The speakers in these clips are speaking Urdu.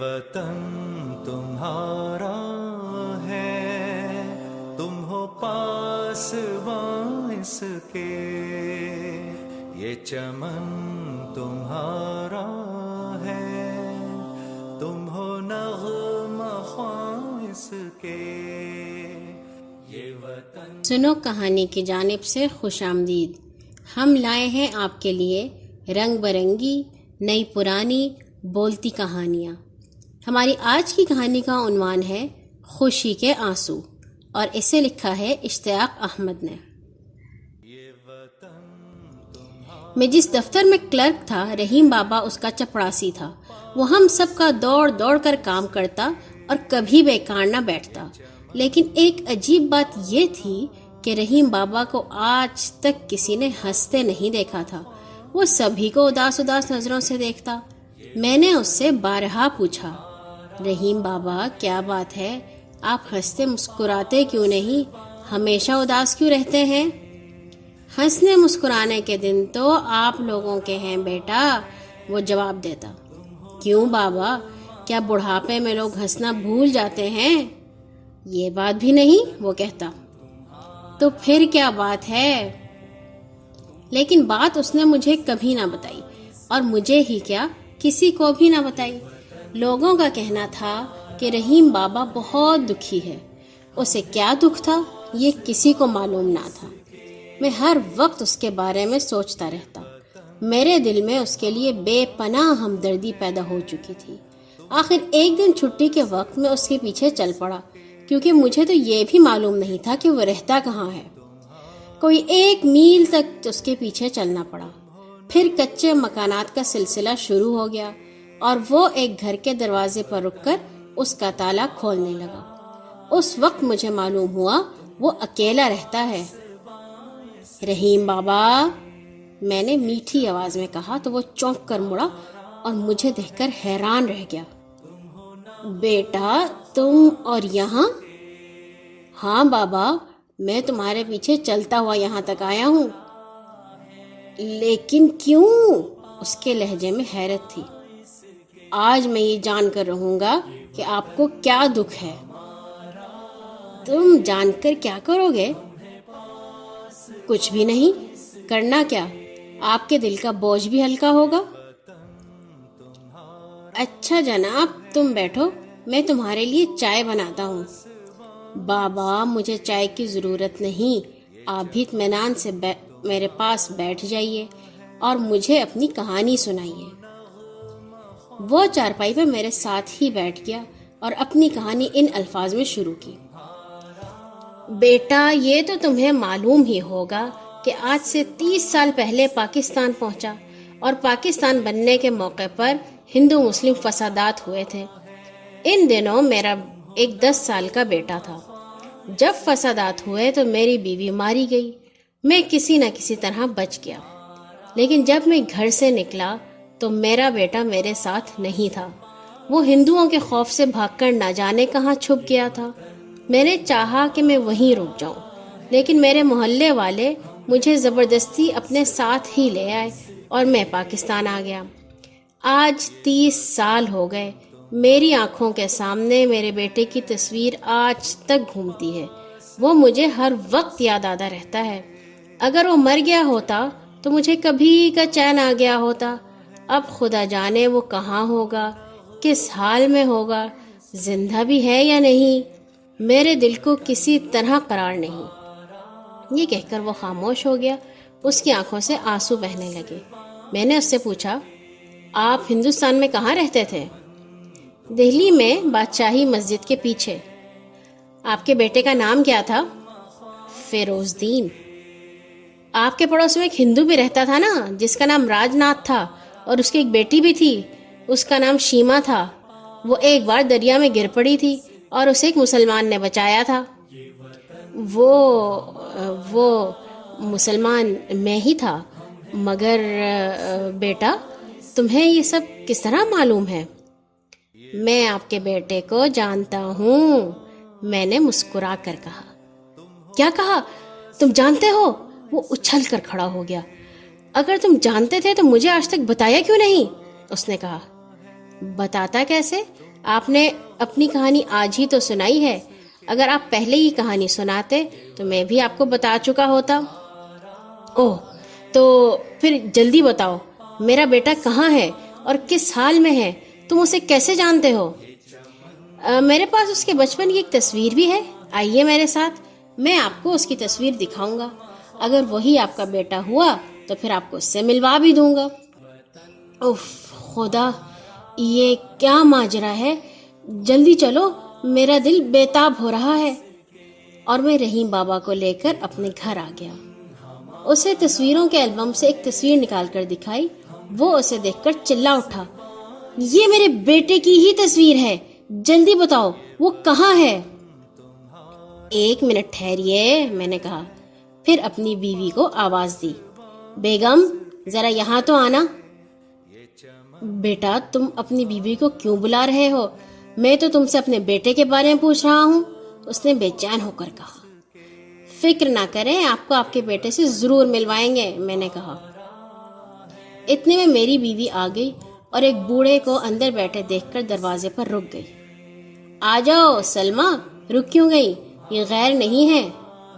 وطن تمہارا ہے۔ تم ہو پاس باعث کے۔ یہ چمن تمہارا ہے۔ تم ہو نغم خواہش کے۔ یہ وطن سنو کہانی کی جانب سے خوش آمدید۔ ہم لائے ہیں آپ کے لیے رنگ برنگی نئی پرانی بولتی کہانیاں۔ ہماری آج کی کہانی کا عنوان ہے خوشی کے آنسو اور اسے لکھا ہے اشتیاق احمد نے۔ میں جس دفتر میں کلرک تھا، رحیم بابا اس کا چپڑاسی تھا۔ وہ ہم سب کا دوڑ دوڑ کر کام کرتا اور کبھی بیکار نہ بیٹھتا۔ لیکن ایک عجیب بات یہ تھی کہ رحیم بابا کو آج تک کسی نے ہنستے نہیں دیکھا تھا۔ وہ سبھی کو اداس اداس نظروں سے دیکھتا۔ میں نے اس سے بارہا پوچھا۔ رحیم بابا، کیا بات ہے؟ آپ ہنستے مسکراتے کیوں نہیں؟ ہمیشہ اداس کیوں رہتے ہیں؟ ہنسنے مسکرانے کے دن تو آپ لوگوں کے ہیں بیٹا، وہ جواب دیتا۔ کیوں بابا؟ کیا بڑھاپے میں لوگ ہنسنا بھول جاتے ہیں؟ یہ بات بھی نہیں، وہ کہتا۔ تو پھر کیا بات ہے؟ لیکن بات اس نے مجھے کبھی نہ بتائی، اور مجھے ہی کیا، کسی کو بھی نہ بتائی۔ لوگوں کا کہنا تھا کہ رحیم بابا بہت دکھی ہے۔ اسے کیا دکھ تھا؟ یہ کسی کو معلوم نہ تھا۔ میں ہر وقت اس کے بارے میں سوچتا رہتا۔ میرے دل میں اس کے لیے بے پناہ ہمدردی پیدا ہو چکی تھی۔ آخر ایک دن چھٹی کے وقت میں اس کے پیچھے چل پڑا، کیونکہ مجھے تو یہ بھی معلوم نہیں تھا کہ وہ رہتا کہاں ہے۔ کوئی ایک میل تک اس کے پیچھے چلنا پڑا۔ پھر کچے مکانات کا سلسلہ شروع ہو گیا۔ اور وہ ایک گھر کے دروازے پر رک کر اس کا تالا کھولنے لگا۔ اس وقت مجھے معلوم ہوا وہ اکیلا رہتا ہے۔ رحیم بابا، میں نے میٹھی آواز میں کہا تو وہ چونک کر مڑا اور مجھے دیکھ کر حیران رہ گیا۔ بیٹا، تم اور یہاں؟ ہاں بابا، میں تمہارے پیچھے چلتا ہوا یہاں تک آیا ہوں۔ لیکن کیوں؟ اس کے لہجے میں حیرت تھی۔ آج میں یہ جان کر رہوں گا کہ آپ کو کیا دکھ ہے۔ تم جان کر کیا کرو گے؟ کچھ بھی نہیں۔ کرنا کیا؟ آپ کے دل کا بوجھ بھی ہلکا ہوگا۔ اچھا جناب، تم بیٹھو۔ میں تمہارے لیے چائے بناتا ہوں۔ بابا، مجھے چائے کی ضرورت نہیں۔ آپ بھی اطمینان سے میرے پاس بیٹھ جائیے اور مجھے اپنی کہانی سنائیے۔ وہ چارپائی پہ میرے ساتھ ہی بیٹھ گیا اور اپنی کہانی ان الفاظ میں شروع کی۔ بیٹا، یہ تو تمہیں معلوم ہی ہوگا کہ آج سے تیس سال پہلے پاکستان پہنچا اور پاکستان بننے کے موقع پر ہندو مسلم فسادات ہوئے تھے۔ ان دنوں میرا ایک دس سال کا بیٹا تھا۔ جب فسادات ہوئے تو میری بیوی ماری گئی۔ میں کسی نہ کسی طرح بچ گیا۔ لیکن جب میں گھر سے نکلا تو میرا بیٹا میرے ساتھ نہیں تھا۔ وہ ہندوؤں کے خوف سے بھاگ کر نہ جانے کہاں چھپ گیا تھا۔ میں نے چاہا کہ میں وہیں رک جاؤں، لیکن میرے محلے والے مجھے زبردستی اپنے ساتھ ہی لے آئے اور میں پاکستان آ گیا۔ آج تیس سال ہو گئے۔ میری آنکھوں کے سامنے میرے بیٹے کی تصویر آج تک گھومتی ہے۔ وہ مجھے ہر وقت یاد آتا رہتا ہے۔ اگر وہ مر گیا ہوتا تو مجھے کبھی کا چین آ گیا ہوتا۔ اب خدا جانے وہ کہاں ہوگا؟ کس حال میں ہوگا؟ زندہ بھی ہے یا نہیں؟ میرے دل کو کسی طرح قرار نہیں۔ یہ کہہ کر وہ خاموش ہو گیا۔ اس کی آنکھوں سے آنسو بہنے لگے۔ میں نے اس سے پوچھا، آپ ہندوستان میں کہاں رہتے تھے؟ دہلی میں بادشاہی مسجد کے پیچھے۔ آپ کے بیٹے کا نام کیا تھا؟ فیروز دین۔ آپ کے پڑوس میں ایک ہندو بھی رہتا تھا نا، جس کا نام راج ناتھ تھا۔ اور اس کی ایک بیٹی بھی تھی۔ اس کا نام شیما تھا۔ وہ ایک بار دریا میں گر پڑی تھی اور اسے ایک مسلمان نے بچایا تھا۔ وہ وہ مسلمان میں ہی تھا۔ مگر، بیٹا، تمہیں یہ سب کس طرح معلوم ہے؟ میں آپ کے بیٹے کو جانتا ہوں۔ میں نے مسکرا کر کہا۔ کیا کہا؟ تم جانتے ہو؟ وہ اچھل کر کھڑا ہو گیا۔ اگر تم جانتے تھے تو مجھے آج تک بتایا کیوں نہیں؟ اس نے کہا، بتاتا کیسے؟ آپ نے اپنی کہانی آج ہی تو سنائی ہے۔ اگر آپ پہلے ہی کہانی سناتے تو میں بھی آپ کو بتا چکا ہوتا۔ اوہ، تو پھر جلدی بتاؤ، میرا بیٹا کہاں ہے اور کس حال میں ہے؟ تم اسے کیسے جانتے ہو؟ میرے پاس اس کے بچپن کی ایک تصویر بھی ہے۔ آئیے میرے ساتھ، میں آپ کو اس کی تصویر دکھاؤں گا۔ اگر وہی آپ کا بیٹا ہوا تو پھر آپ کو اس سے ملوا بھی دوں گا۔ اف خدا، یہ کیا ماجرا ہے۔ جلدی چلو، میرا دل بےتاب ہو رہا ہے۔ اور میں رحیم بابا کو لے کر اپنے گھر آ گیا۔ اسے تصویروں کے البم سے ایک تصویر نکال کر دکھائی۔ وہ اسے دیکھ کر چلا اٹھا۔ یہ میرے بیٹے کی ہی تصویر ہے۔ جلدی بتاؤ، وہ کہاں ہے؟ ایک منٹ ٹھہریے، میں نے کہا۔ پھر اپنی بیوی کو آواز دی۔ بیگم، ذرا یہاں تو آنا۔ بیٹا، تم اپنی بیوی کو کیوں بلا رہے ہو؟ میں تو تم سے اپنے بیٹے کے بارے میں پوچھ رہا ہوں۔ اس نے بے چین ہو کر کہا۔ فکر نہ کریں، آپ کو آپ کے بیٹے سے ضرور ملوائیں گے، میں نے کہا۔ اتنے میں میری بیوی آ گئی اور ایک بوڑھے کو اندر بیٹھے دیکھ کر دروازے پر رک گئی۔ آ جاؤ سلما رک کیوں گئی؟ یہ غیر نہیں ہے،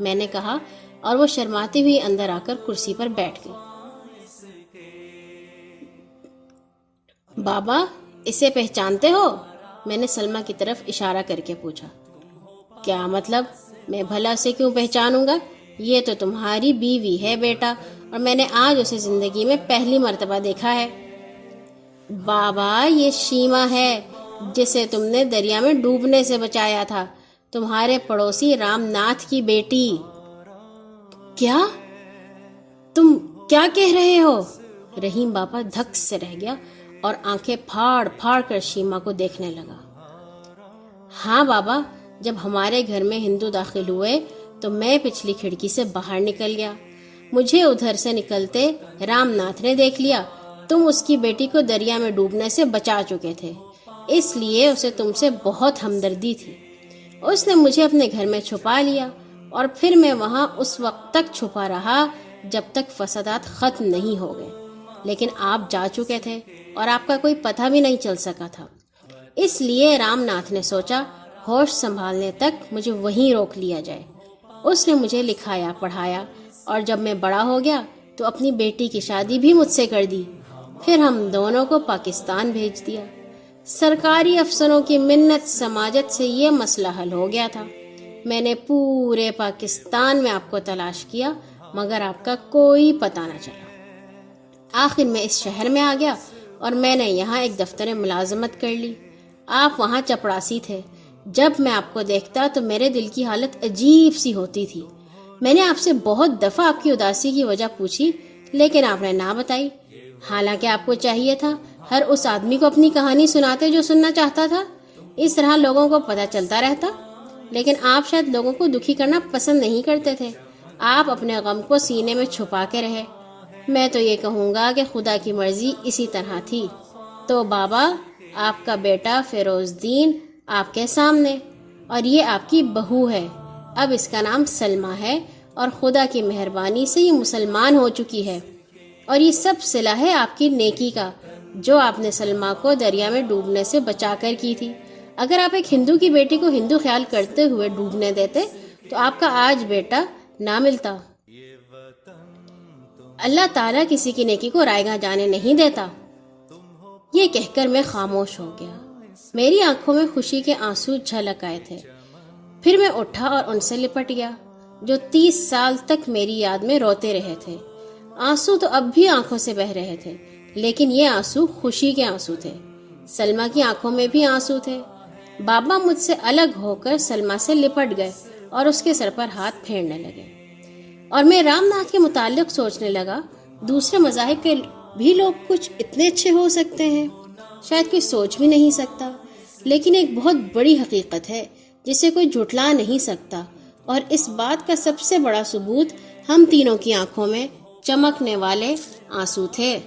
میں نے کہا۔ اور وہ شرماتی ہوئی اندر آ کر کرسی پر بیٹھ گئی بابا، اسے پہچانتے ہو؟ میں نے سلما کی طرف اشارہ کر کے پوچھا۔ کیا مطلب؟ میں بھلا سے کیوں پہچانوں گا؟ یہ تو تمہاری بیوی ہے بیٹا، اور میں نے آج اسے زندگی میں پہلی مرتبہ دیکھا ہے۔ بابا، یہ شیما ہے، جسے تم نے دریا میں ڈوبنے سے بچایا تھا۔ تمہارے پڑوسی رام ناتھ کی بیٹی۔ کیا؟ تم کیا کہہ رہے ہو؟ رحیم بابا دھک سے رہ گیا اور آنکھیں پھاڑ پھاڑ کر شیما کو دیکھنے لگا۔ ہاں بابا، جب ہمارے گھر میں ہندو داخل ہوئے تو میں پچھلی کھڑکی سے باہر نکل گیا۔ مجھے ادھر سے نکلتے رام ناتھ نے دیکھ لیا۔ تم اس کی بیٹی کو دریا میں ڈوبنے سے بچا چکے تھے۔ اس لیے اسے تم سے بہت ہمدردی تھی۔ اس نے مجھے اپنے گھر میں چھپا لیا۔ اور پھر میں وہاں اس وقت تک چھپا رہا جب تک فسادات ختم نہیں ہو گئے۔ لیکن آپ جا چکے تھے اور آپ کا کوئی پتہ بھی نہیں چل سکا تھا۔ اس لیے رام ناتھ نے سوچا، ہوش سنبھالنے تک مجھے وہیں روک لیا جائے۔ اس نے مجھے لکھایا، پڑھایا اور جب میں بڑا ہو گیا تو اپنی بیٹی کی شادی بھی مجھ سے کر دی۔ پھر ہم دونوں کو پاکستان بھیج دیا۔ سرکاری افسروں کی منت، سماجت سے یہ مسئلہ حل ہو گیا تھا۔ میں نے پورے پاکستان میں آپ کو تلاش کیا، مگر آپ کا کوئی پتہ نہ چلا۔ آخر میں اس شہر میں آ گیا اور میں نے یہاں ایک دفتر ملازمت کر لی۔ آپ وہاں چپڑاسی تھے۔ جب میں آپ کو دیکھتا تو میرے دل کی حالت عجیب سی ہوتی تھی۔ میں نے آپ سے بہت دفعہ آپ کی اداسی کی وجہ پوچھی، لیکن آپ نے نہ بتائی۔ حالانکہ آپ کو چاہیے تھا، ہر اس آدمی کو اپنی کہانی سناتے جو سننا چاہتا تھا۔ اس طرح لوگوں کو پتہ چلتا رہتا۔ لیکن آپ شاید لوگوں کو دکھی کرنا پسند نہیں کرتے تھے۔ آپ اپنے غم کو سینے میں چھپا کے رہے۔ میں تو یہ کہوں گا کہ خدا کی مرضی اسی طرح تھی۔ تو بابا، آپ کا بیٹا فیروز دین آپ کے سامنے، اور یہ آپ کی بہو ہے۔ اب اس کا نام سلما ہے، اور خدا کی مہربانی سے یہ مسلمان ہو چکی ہے۔ اور یہ سب صلاح ہے آپ کی نیکی کا، جو آپ نے سلما کو دریا میں ڈوبنے سے بچا کر کی تھی۔ اگر آپ ایک ہندو کی بیٹی کو ہندو خیال کرتے ہوئے ڈوبنے دیتے، تو آپ کا آج بیٹا نہ ملتا۔ اللہ تعالیٰ کسی کی نیکی کو رائے گاہ جانے نہیں دیتا۔ یہ کہہ کر میں خاموش ہو گیا۔ میری آنکھوں میں خوشی کے آنسو جھلک آئے تھے۔ پھر میں اٹھا اور ان سے لپٹ گیا، جو تیس سال تک میری یاد میں روتے رہے تھے۔ آنسو تو اب بھی آنکھوں سے بہ رہے تھے، لیکن یہ آنسو خوشی کے آنسو تھے۔ سلما کی آنکھوں میں بھی آنسو تھے۔ بابا مجھ سے الگ ہو کر سلما سے لپٹ گئے اور اس کے سر پر ہاتھ پھیرنے لگے۔ اور میں رام ناتھ کے متعلق سوچنے لگا، دوسرے مذاہب کے بھی لوگ کچھ اتنے اچھے ہو سکتے ہیں۔ شاید کوئی سوچ بھی نہیں سکتا، لیکن ایک بہت بڑی حقیقت ہے جسے کوئی جھٹلا نہیں سکتا۔ اور اس بات کا سب سے بڑا ثبوت ہم تینوں کی آنکھوں میں چمکنے والے آنسو تھے۔